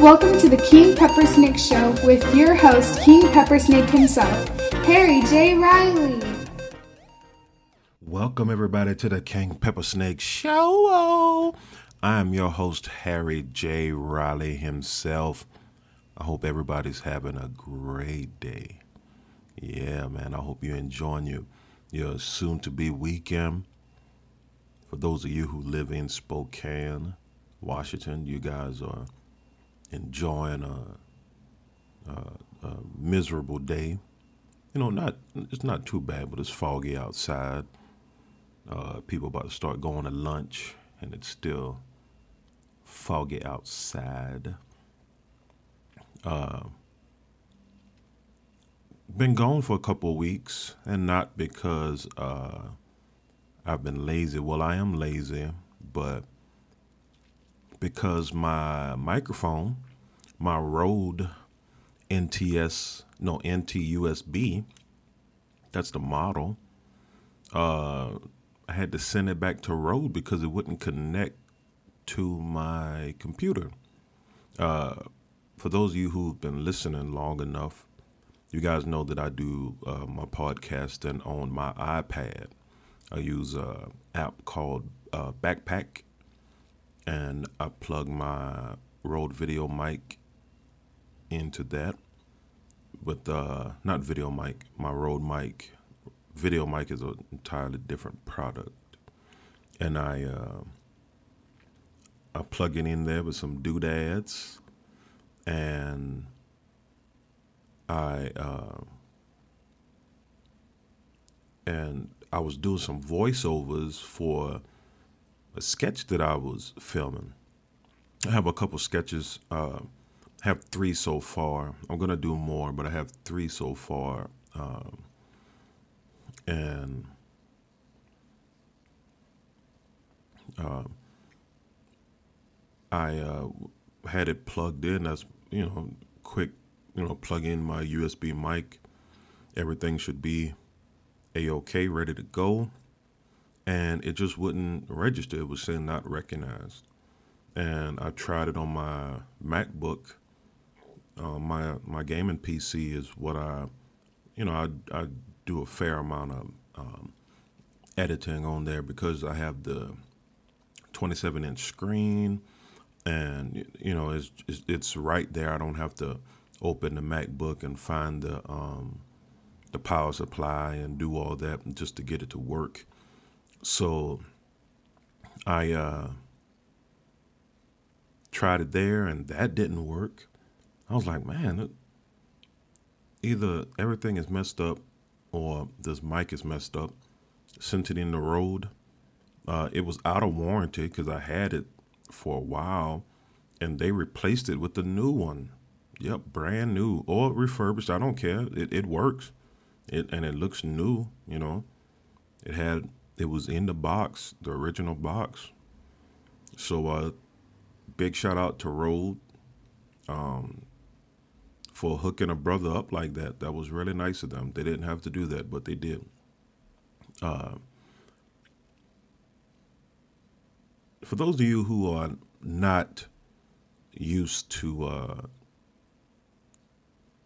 Welcome to the King Peppersnake Show with your host, King Peppersnake himself, Harry J. Riley. Welcome, everybody, to the King Peppersnake Show. I am your host, Harry J. Riley himself. I hope everybody's having a great day. Yeah, man, I hope you're enjoying your, your soon to be weekend. For those of you who live in Spokane, Washington, you guys are enjoying a, a, a miserable day. You know, not it's not too bad, but it's foggy outside. Uh, people about to start going to lunch, and it's still foggy outside. Uh, been gone for a couple of weeks, and not because uh, I've been lazy. Well, I am lazy, but because my microphone, my Rode NTS, no NT-USB, that's the model. Uh, I had to send it back to Rode because it wouldn't connect to my computer. Uh, for those of you who've been listening long enough, you guys know that I do uh, my podcasting on my iPad. I use an app called uh, Backpack, and I plug my Rode Video mic into that. With uh, not video mic, my Rode mic. Video mic is an entirely different product, and I uh, I plug it in there with some doodads, and I uh, and I was doing some voiceovers for a sketch that I was filming. I have a couple sketches. Uh, have three so far. I'm gonna do more, but I have three so far. Um, and uh, I uh, had it plugged in. As you know, quick. You know, plug in my USB mic. Everything should be a okay, ready to go. And it just wouldn't register. It was saying not recognized. And I tried it on my MacBook. Uh, my my gaming PC is what I, you know, I, I do a fair amount of um, editing on there because I have the 27 inch screen and you know it's, it's right there i don't have to open the macbook and find the um, the power supply and do all that just to get it to work so i uh, tried it there and that didn't work i was like man it, either everything is messed up or this mic is messed up sent it in the Rode. uh, it was out of warranty because i had it for a while and they replaced it with the new one. Yep, brand new or refurbished. I don't care. It, it works. It and it looks new, you know. It had it was in the box, the original box. So uh big shout out to Rode um for hooking a brother up like that. That was really nice of them. They didn't have to do that, but they did. Uh for those of you who are not used to uh,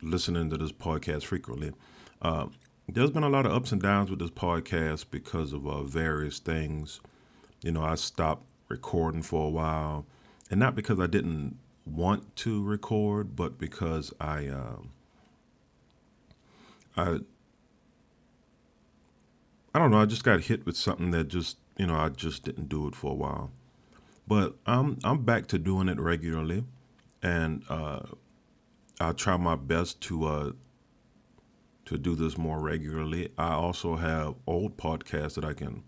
listening to this podcast frequently, uh, there's been a lot of ups and downs with this podcast because of uh, various things. You know, I stopped recording for a while, and not because I didn't want to record, but because I, um, I, I don't know. I just got hit with something that just, you know, I just didn't do it for a while. But I'm I'm back to doing it regularly, and uh, I'll try my best to uh, to do this more regularly. I also have old podcasts that I can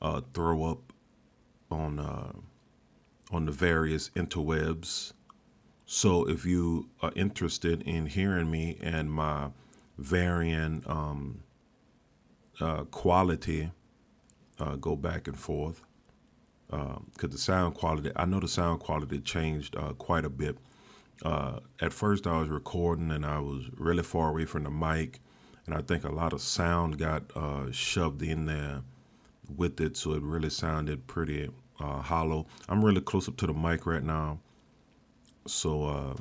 uh, throw up on uh, on the various interwebs. So if you are interested in hearing me and my varying um, uh, quality, uh, go back and forth because um, the sound quality, I know the sound quality changed uh, quite a bit. Uh, at first, I was recording and I was really far away from the mic, and I think a lot of sound got uh, shoved in there with it, so it really sounded pretty uh, hollow. I'm really close up to the mic right now, So uh,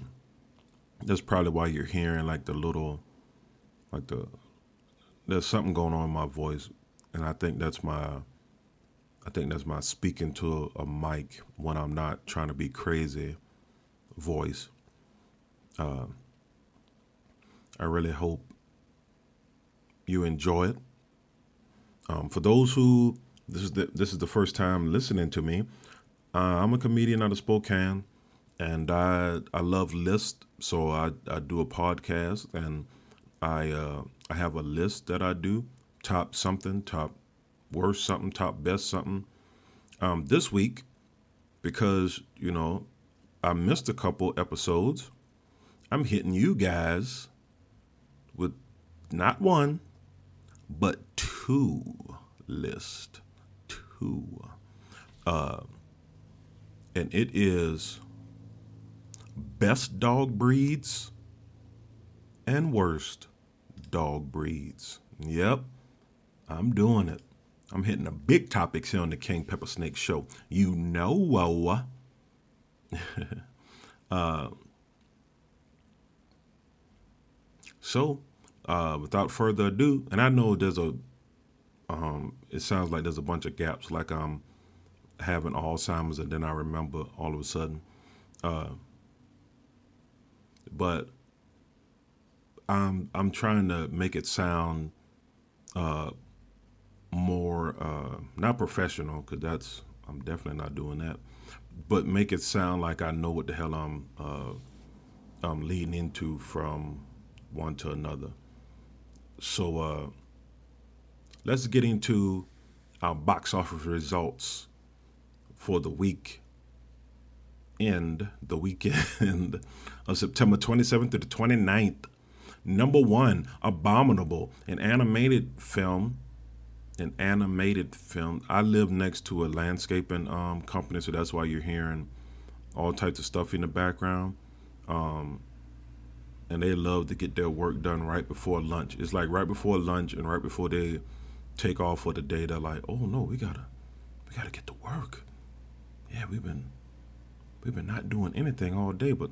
that's probably why you're hearing like the little, like the, there's something going on in my voice, and I think that's my, I think that's my speaking to a mic when I'm not trying to be crazy voice. Uh, I really hope you enjoy it. Um, for those who this is the this is the first time listening to me, uh, I'm a comedian out of Spokane, and I I love lists, so I, I do a podcast and I uh, I have a list that I do top something, top worst something, top best something. Um, this week, because you know I missed a couple episodes, I'm hitting you guys with not one, but two list. Two. Uh, and it is best dog breeds and worst dog breeds. Yep, I'm doing it. I'm hitting the big topics here on the King Peppersnake Show. You know, uh, so uh, without further ado, and I know there's a, um, it sounds like there's a bunch of gaps, like I'm having Alzheimer's, and then I remember all of a sudden. Uh, but I'm I'm trying to make it sound uh, more uh, not professional, because that's I'm definitely not doing that, but make it sound like I know what the hell I'm uh, I'm leading into from one to another. So uh, let's get into our box office results for the week end, the weekend of September 27th to the 29th. Number one, Abominable, an animated film. An animated film. I live next to a landscaping um, company, so that's why you're hearing all types of stuff in the background. Um, and they love to get their work done right before lunch. It's like right before lunch and right before they take off for the day. They're like, "Oh no, we gotta, we gotta get to work." Yeah, we've been, we've been not doing anything all day, but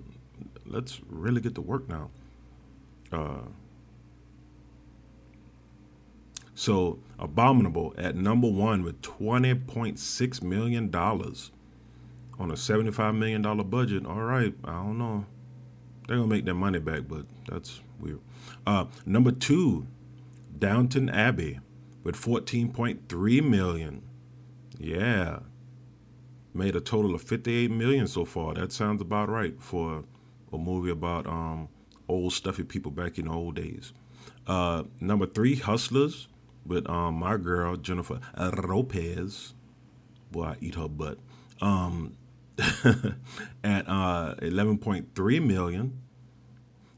let's really get to work now. Uh, so abominable at number one with twenty point six million dollars on a seventy five million dollar budget. All right, I don't know they're gonna make their money back, but that's weird. Uh, number two, Downton Abbey with 14.3 million. Yeah, made a total of 58 million so far. That sounds about right for a movie about um, old stuffy people back in the old days. Uh, number three, Hustlers with um, my girl Jennifer Lopez. Boy, I eat her butt. Um, at uh, 11.3 million.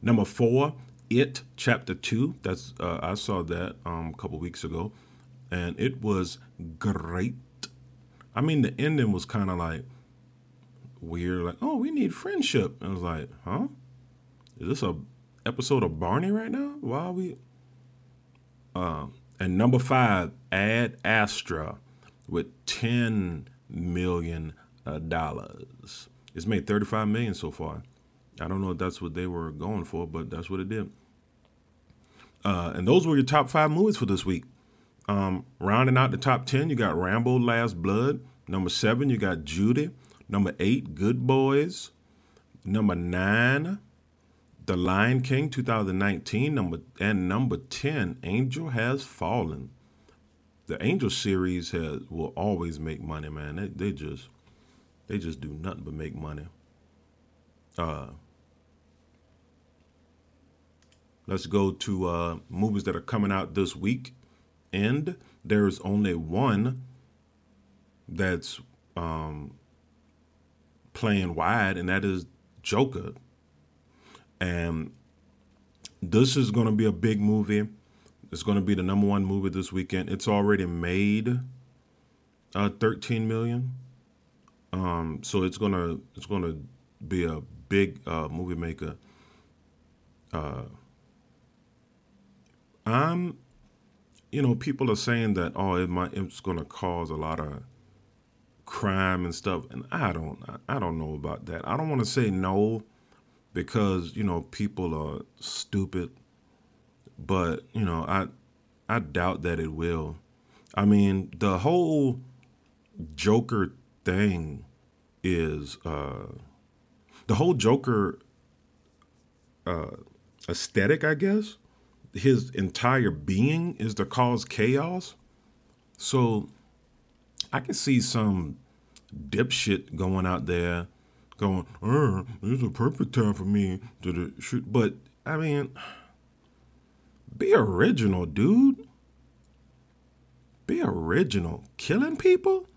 Number four, It Chapter Two. That's uh, I saw that um, a couple weeks ago, and it was great. I mean, the ending was kind of like weird. Like, oh, we need friendship. And I was like, huh? Is this a episode of Barney right now? Why are we? Um, and number five, Ad Astra with 10 million uh, dollars. It's made 35 million so far. I don't know if that's what they were going for, but that's what it did. Uh, and those were your top five movies for this week. Um, rounding out the top 10, you got Rambo Last Blood. Number seven, you got Judy. Number eight, Good Boys. Number nine, The Lion King 2019. Number and number 10, Angel Has Fallen. The Angel series has will always make money, man. They, they just they just do nothing but make money. Uh, let's go to uh, movies that are coming out this week. And there's only one that's um, playing wide, and that is Joker. And this is going to be a big movie. It's going to be the number one movie this weekend. It's already made uh, 13 million. Um, so it's gonna it's gonna be a big uh, movie maker. Uh, I'm, you know, people are saying that oh, it might it's gonna cause a lot of crime and stuff. And I don't, I don't know about that. I don't want to say no because you know people are stupid, but you know I, I doubt that it will. I mean, the whole Joker thing is uh, the whole Joker uh, aesthetic, I guess. His entire being is to cause chaos. So I can see some dipshit going out there going, uh, this is a perfect time for me to shoot. But I mean, be original, dude. Be original. Killing people?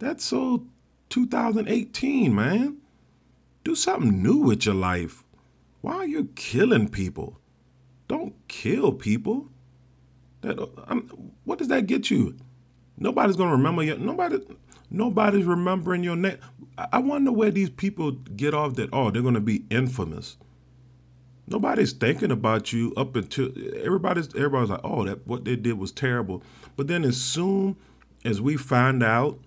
That's so 2018, man. Do something new with your life. Why are you killing people? Don't kill people. That um, what does that get you? Nobody's gonna remember you. Nobody, nobody's remembering your name. I wonder where these people get off that. Oh, they're gonna be infamous. Nobody's thinking about you up until everybody's everybody's like, oh, that what they did was terrible. But then as soon as we find out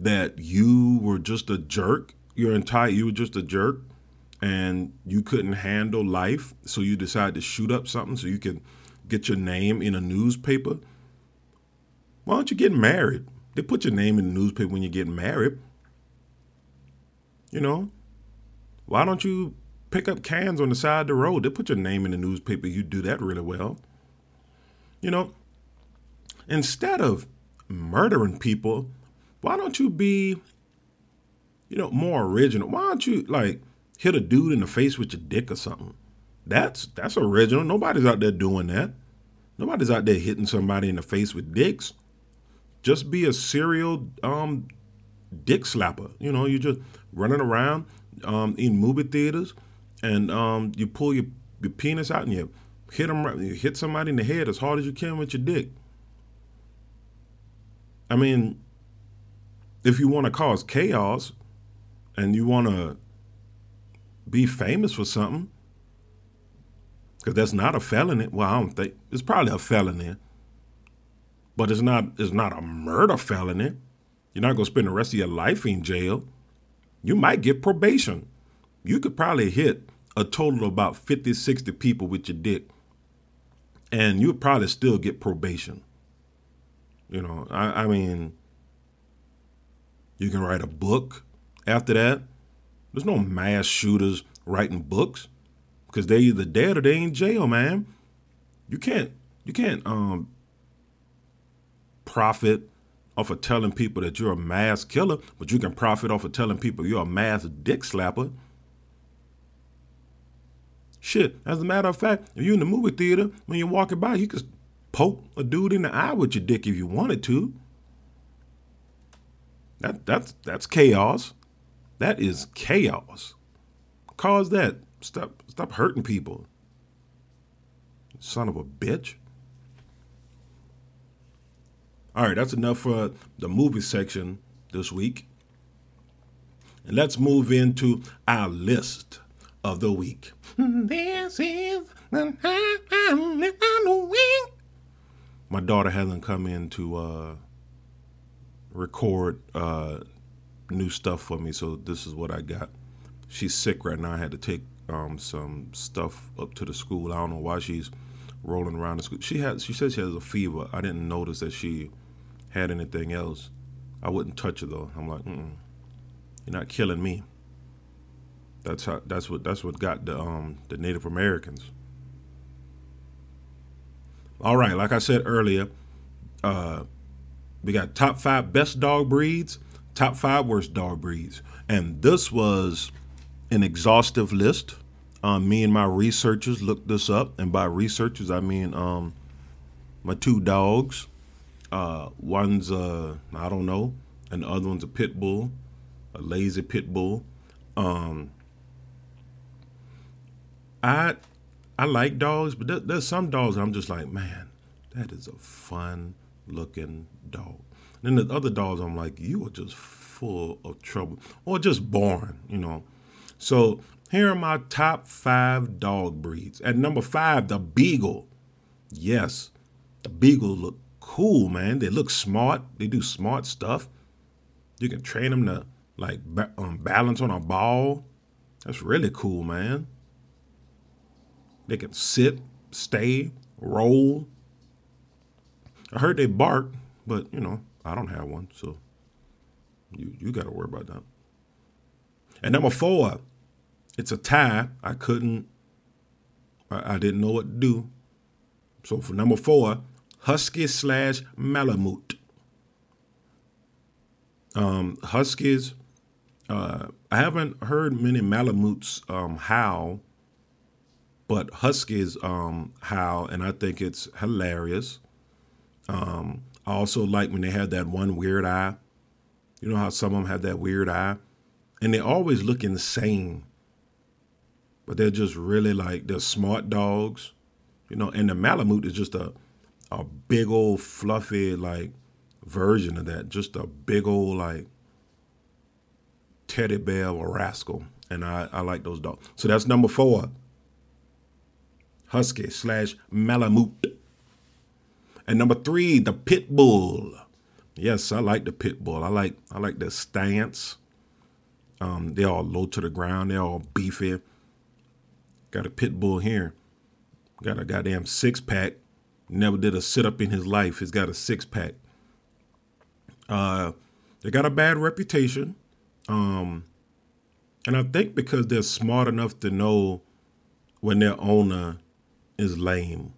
that you were just a jerk, your entire you were just a jerk, and you couldn't handle life, so you decided to shoot up something so you can get your name in a newspaper. Why don't you get married? They put your name in the newspaper when you get married. You know, why don't you pick up cans on the side of the road? They put your name in the newspaper. You do that really well. You know, instead of murdering people, why don't you be, you know, more original? Why don't you like hit a dude in the face with your dick or something? That's that's original. Nobody's out there doing that. Nobody's out there hitting somebody in the face with dicks. Just be a serial um, dick slapper. You know, you just running around um, in movie theaters, and um, you pull your, your penis out and you hit them, you hit somebody in the head as hard as you can with your dick. I mean, if you want to cause chaos and you want to be famous for something, because that's not a felony. Well, I don't think it's probably a felony, but it's not. It's not a murder felony. You're not gonna spend the rest of your life in jail. You might get probation. You could probably hit a total of about 50, 60 people with your dick, and you'd probably still get probation. You know, I, I mean, you can write a book after that. There's no mass shooters writing books because they're either dead or they in jail, man. You can't you can't um profit off of telling people that you're a mass killer, but you can profit off of telling people you're a mass dick slapper. Shit, as a matter of fact, if you're in the movie theater, when you're walking by, you could poke a dude in the eye with your dick if you wanted to. That that's that's chaos. That is chaos. Cause that. Stop stop hurting people. Son of a bitch. All right, that's enough for the movie section this week. And let's move into our list of the week. This is the week. My daughter hasn't come in to uh, record uh, new stuff for me, so this is what I got. She's sick right now. I had to take um, some stuff up to the school. I don't know why she's rolling around the school. She has. She says she has a fever. I didn't notice that she had anything else. I wouldn't touch her though. I'm like, Mm-mm. you're not killing me. That's how. That's what. That's what got the um, the Native Americans. All right, like I said earlier, uh, we got top five best dog breeds, top five worst dog breeds. And this was an exhaustive list. Um, me and my researchers looked this up. And by researchers, I mean um, my two dogs. Uh, one's, uh, I don't know, and the other one's a pit bull, a lazy pit bull. Um, I I like dogs, but there, there's some dogs I'm just like, man, that is a fun looking dog. And then the other dogs, I'm like, you are just full of trouble or just boring, you know. So here are my top five dog breeds. At number five, the Beagle. Yes, the Beagle look cool, man. They look smart. They do smart stuff. You can train them to like um, balance on a ball. That's really cool, man. They can sit, stay, roll. I heard they bark, but you know, I don't have one, so you you got to worry about that. And number four, it's a tie. I couldn't. I, I didn't know what to do. So for number four, Husky slash Malamute. Um, Huskies. Uh, I haven't heard many Malamutes um, howl, but Huskies um, howl, and I think it's hilarious. Um, I also like when they have that one weird eye. You know how some of them have that weird eye, and they always look insane. But they're just really like they're smart dogs, you know. And the Malamute is just a a big old fluffy like version of that, just a big old like teddy bear or rascal. And I, I like those dogs. So that's number four. Husky slash Malamute. And number three, the pit bull. Yes, I like the pit bull. I like I like the stance. Um, they're all low to the ground. They're all beefy. Got a pit bull here. Got a goddamn six pack. Never did a sit up in his life. He's got a six pack. Uh, they got a bad reputation. Um, and I think because they're smart enough to know when their owner is lame.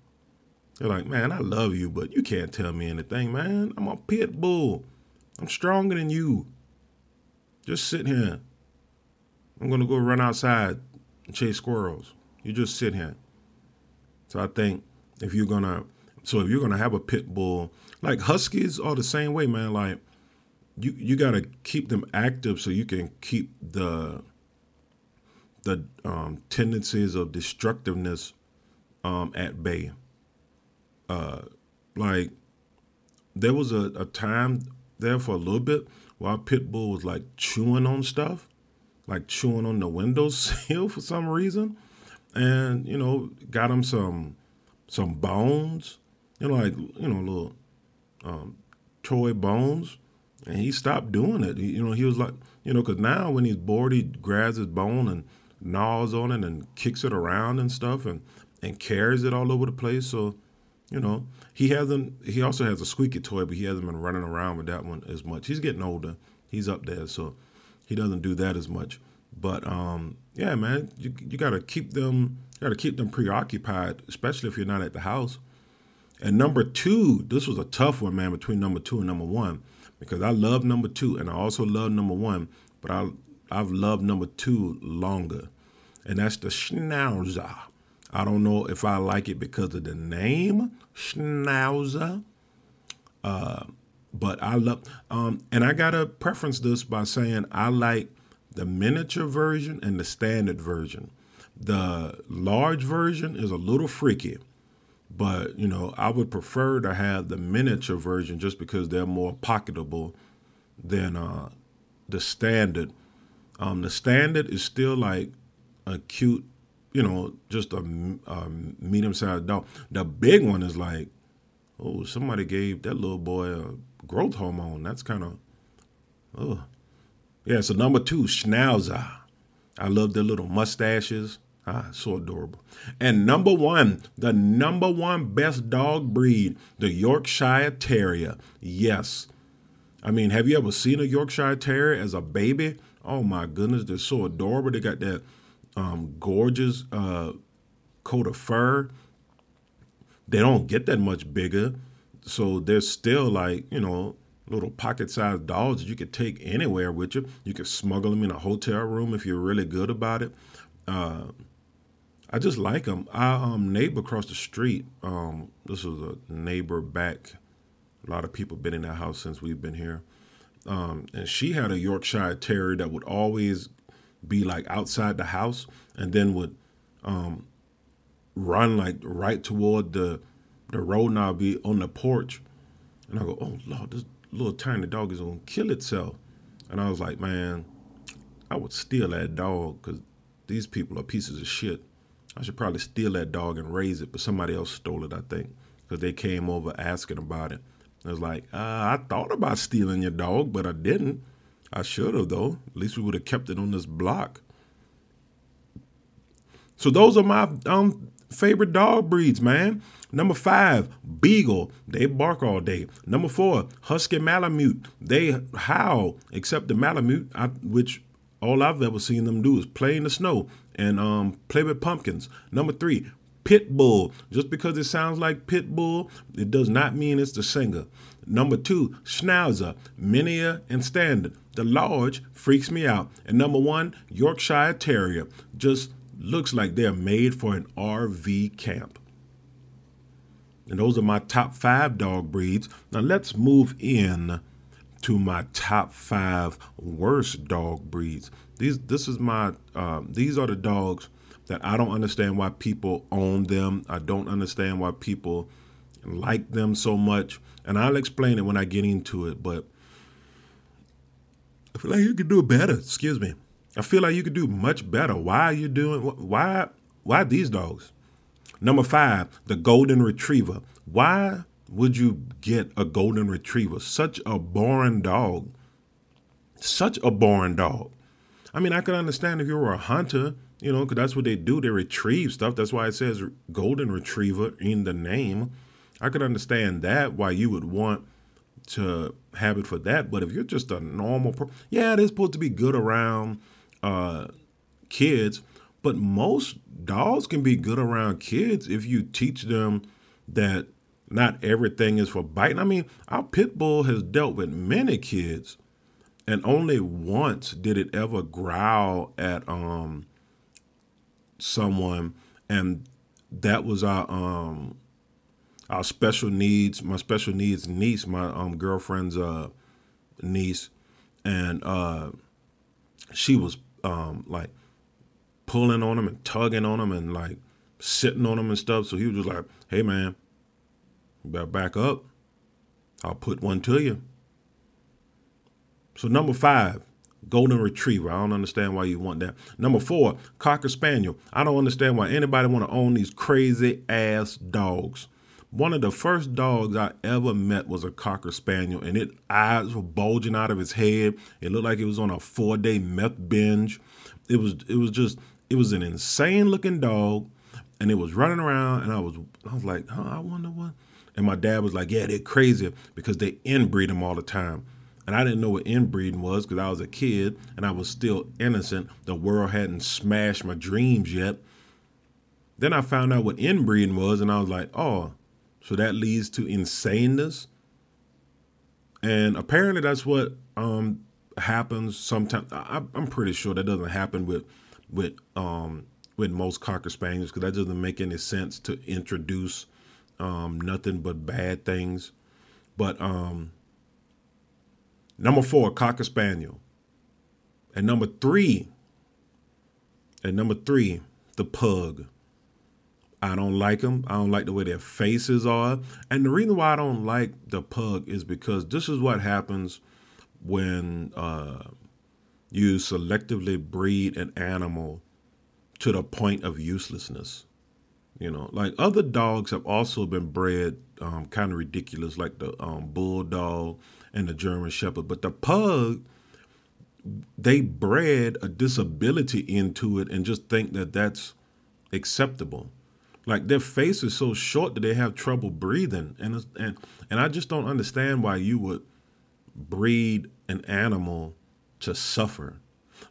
They're like, man, I love you, but you can't tell me anything, man. I'm a pit bull. I'm stronger than you. Just sit here. I'm gonna go run outside and chase squirrels. You just sit here. So I think if you're gonna, so if you're gonna have a pit bull, like huskies are the same way, man. Like you you gotta keep them active so you can keep the the um, tendencies of destructiveness um, at bay. Uh, like there was a, a time there for a little bit while Pitbull was like chewing on stuff, like chewing on the windowsill for some reason, and you know got him some some bones, you know like you know little um, toy bones, and he stopped doing it. He, you know he was like you know because now when he's bored he grabs his bone and gnaws on it and kicks it around and stuff and and carries it all over the place. So, you know, he hasn't. He also has a squeaky toy, but he hasn't been running around with that one as much. He's getting older. He's up there, so he doesn't do that as much. But um, yeah, man, you you gotta keep them. You gotta keep them preoccupied, especially if you're not at the house. And number two, this was a tough one, man, between number two and number one, because I love number two and I also love number one, but I I've loved number two longer, and that's the Schnauzer. I don't know if I like it because of the name Schnauzer, uh, but I love. Um, and I gotta preference this by saying I like the miniature version and the standard version. The large version is a little freaky, but you know I would prefer to have the miniature version just because they're more pocketable than uh, the standard. Um, the standard is still like a cute you know, just a, a medium sized dog. The big one is like, oh, somebody gave that little boy a growth hormone. That's kind of, oh. Yeah, so number two, Schnauzer. I love their little mustaches. Ah, so adorable. And number one, the number one best dog breed, the Yorkshire Terrier. Yes. I mean, have you ever seen a Yorkshire Terrier as a baby? Oh my goodness, they're so adorable. They got that um, gorgeous uh, coat of fur. They don't get that much bigger, so they're still like you know little pocket-sized dogs that you could take anywhere with you. You could smuggle them in a hotel room if you're really good about it. Uh, I just like them. Our um, neighbor across the street, um, this was a neighbor back. A lot of people been in that house since we've been here. Um, and she had a Yorkshire Terrier that would always be like outside the house and then would um, run like right toward the the road and I'll be on the porch and I go, oh Lord, this little tiny dog is gonna kill itself. And I was like, man, I would steal that dog because these people are pieces of shit. I should probably steal that dog and raise it, but somebody else stole it, I think, because they came over asking about it. I was like, uh, I thought about stealing your dog, but I didn't. I should have though. At least we would have kept it on this block. So those are my um favorite dog breeds, man. Number five, Beagle. They bark all day. Number four, Husky Malamute. They howl, except the Malamute, I, which all I've ever seen them do is play in the snow and um, play with pumpkins. Number three, Pit Bull. Just because it sounds like Pitbull, it does not mean it's the singer. Number two, Schnauzer, Minier and Standard. The large freaks me out. And number one, Yorkshire Terrier. Just looks like they're made for an RV camp. And those are my top five dog breeds. Now let's move in to my top five worst dog breeds. These this is my uh, these are the dogs that I don't understand why people own them. I don't understand why people like them so much. And I'll explain it when I get into it, but I feel like you could do better. Excuse me. I feel like you could do much better. Why are you doing why why these dogs? Number 5, the golden retriever. Why would you get a golden retriever? Such a boring dog. Such a boring dog. I mean, I could understand if you were a hunter, you know, because that's what they do. They retrieve stuff. That's why it says golden retriever in the name. I could understand that why you would want to have it for that. But if you're just a normal, per- yeah, they're supposed to be good around uh, kids, but most dogs can be good around kids if you teach them that not everything is for biting. I mean, our pit bull has dealt with many kids, and only once did it ever growl at um someone, and that was our um our special needs, my special needs niece, my um girlfriend's uh niece, and uh she was um, like pulling on him and tugging on him and like sitting on him and stuff. So he was just like, "Hey man, you better back up. I'll put one to you." So number five, golden retriever. I don't understand why you want that. Number four, cocker spaniel. I don't understand why anybody want to own these crazy ass dogs. One of the first dogs I ever met was a cocker spaniel, and its eyes were bulging out of his head. It looked like it was on a four day meth binge. It was it was just it was an insane looking dog, and it was running around, and I was I was like, huh, I wonder what. And my dad was like, yeah, they're crazy because they inbreed them all the time. And I didn't know what inbreeding was because I was a kid and I was still innocent. The world hadn't smashed my dreams yet. Then I found out what inbreeding was, and I was like, oh, so that leads to insaneness. And apparently that's what um, happens sometimes. I, am pretty sure that doesn't happen with with um, with most cocker spaniels because that doesn't make any sense to introduce um, nothing but bad things. But um, number four, cocker spaniel, and number three, and number three, the pug. I don't like them. I don't like the way their faces are. And the reason why I don't like the pug is because this is what happens when uh, you selectively breed an animal to the point of uselessness. You know, like other dogs have also been bred um, kind of ridiculous, like the um, bulldog and the German Shepherd. But the pug, they bred a disability into it and just think that that's acceptable like their face is so short that they have trouble breathing, and and and I just don't understand why you would breed an animal to suffer,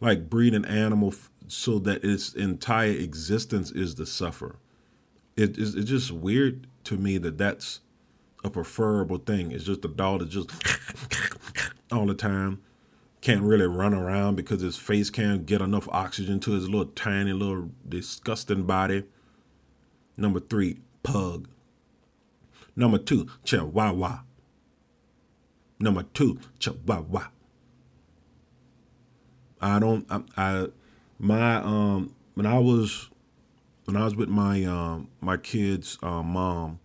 like breed an animal f- so that its entire existence is to suffer. It is it's just weird to me that that's a preferable thing. It's just a dog that just all the time can't really run around because his face can't get enough oxygen to his little tiny little disgusting body. Number three, pug. Number two, chihuahua. Number two, chihuahua. I don't. I, I my um when I was when I was with my um my kid's uh, mom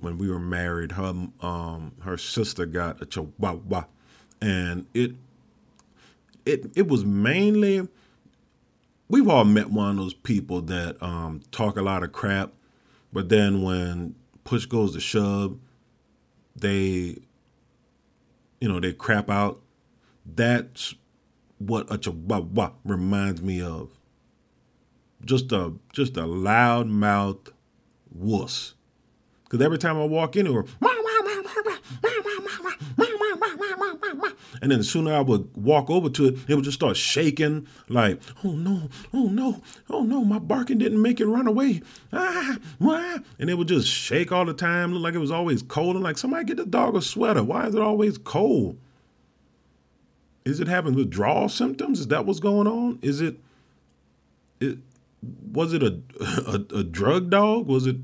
when we were married, her um her sister got a chihuahua, and it it it was mainly we've all met one of those people that um, talk a lot of crap, but then when push goes to shove, they, you know, they crap out. That's what a chihuahua reminds me of. Just a just a loud mouth wuss. Because every time I walk into her, and then as soon as I would walk over to it, it would just start shaking, like, oh no, oh no, oh no, my barking didn't make it run away. Ah, ah. And it would just shake all the time, look like it was always cold. And like, somebody get the dog a sweater. Why is it always cold? Is it having withdrawal symptoms? Is that what's going on? Is it, it was it a, a, a drug dog? Was it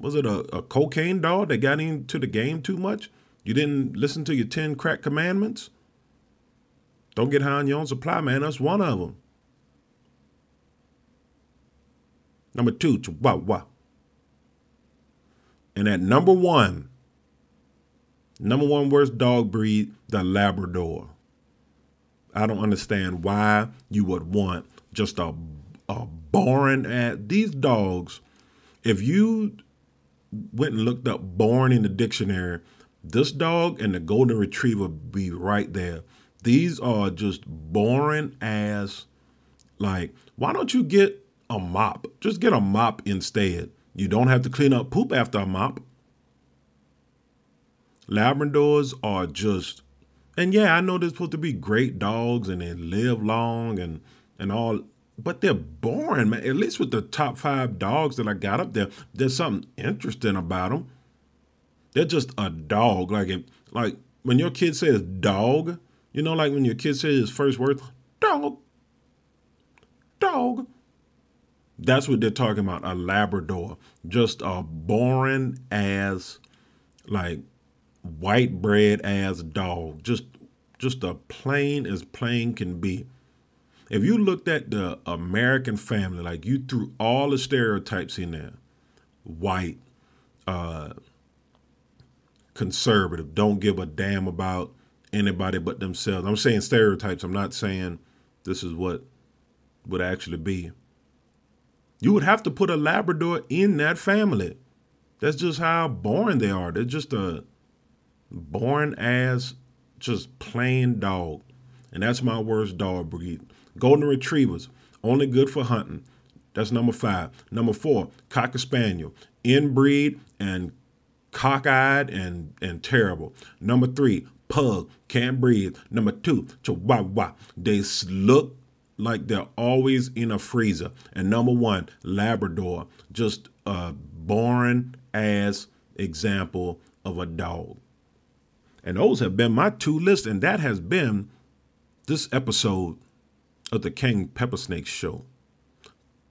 was it a, a cocaine dog that got into the game too much? You didn't listen to your 10 crack commandments? Don't get high on your own supply, man. That's one of them. Number two, Chihuahua. And at number one, number one worst dog breed, the Labrador. I don't understand why you would want just a, a boring at these dogs. If you went and looked up born in the dictionary, this dog and the golden retriever be right there. These are just boring ass. Like, why don't you get a mop? Just get a mop instead. You don't have to clean up poop after a mop. Labradors are just, and yeah, I know they're supposed to be great dogs and they live long and and all, but they're boring, man. At least with the top five dogs that I got up there, there's something interesting about them. They're just a dog. Like if, like when your kid says dog, you know, like when your kid says his first word, dog, dog. That's what they're talking about. A Labrador, just a boring ass, like white bread ass dog. Just, just a plain as plain can be. If you looked at the American family, like you threw all the stereotypes in there, white, uh, conservative, don't give a damn about anybody but themselves. I'm saying stereotypes. I'm not saying this is what would actually be. You would have to put a Labrador in that family. That's just how boring they are. They're just a boring ass, just plain dog. And that's my worst dog breed. Golden Retrievers, only good for hunting. That's number five. Number four, Cocker Spaniel, inbreed and cockeyed and, and terrible. Number three, pug, can't breathe. Number two, chihuahua. They look like they're always in a freezer. And number one, Labrador, just a boring ass example of a dog. And those have been my two lists, and that has been this episode of the King Peppersnake Show.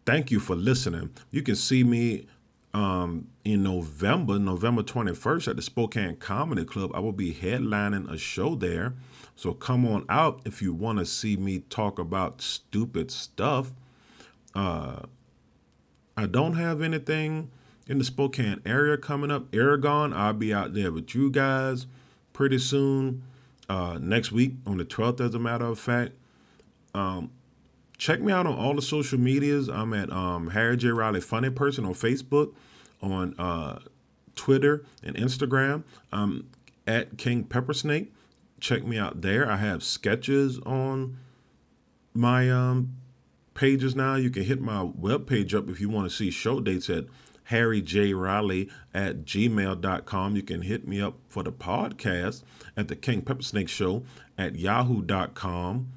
Thank you for listening. You can see me um, in November, November 21st at the Spokane Comedy Club. I will be headlining a show there. So come on out if you want to see me talk about stupid stuff. Uh, I don't have anything in the Spokane area coming up. Oregon, I'll be out there with you guys pretty soon. Uh, next week on the 12th, as a matter of fact. Um, check me out on all the social medias. I'm at um, Harry J. Riley Funny Person on Facebook, on uh, Twitter and Instagram. I'm at King Peppersnake. Check me out there. I have sketches on my um, pages now. You can hit my webpage up if you want to see show dates at Harry J. Riley at gmail.com. You can hit me up for the podcast at the King Peppersnake Show at yahoo.com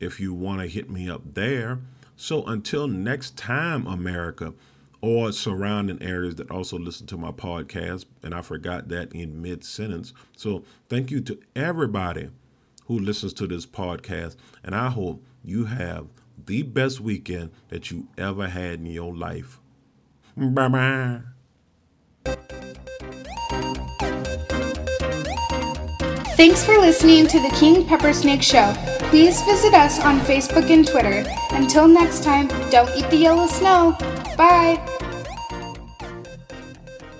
if you want to hit me up there. So until next time, America, or surrounding areas that also listen to my podcast, and I forgot that in mid sentence. So thank you to everybody who listens to this podcast, and I hope you have the best weekend that you ever had in your life. Bye bye. Thanks for listening to the King Peppersnake Show. Please visit us on Facebook and Twitter. Until next time, don't eat the yellow snow. Bye.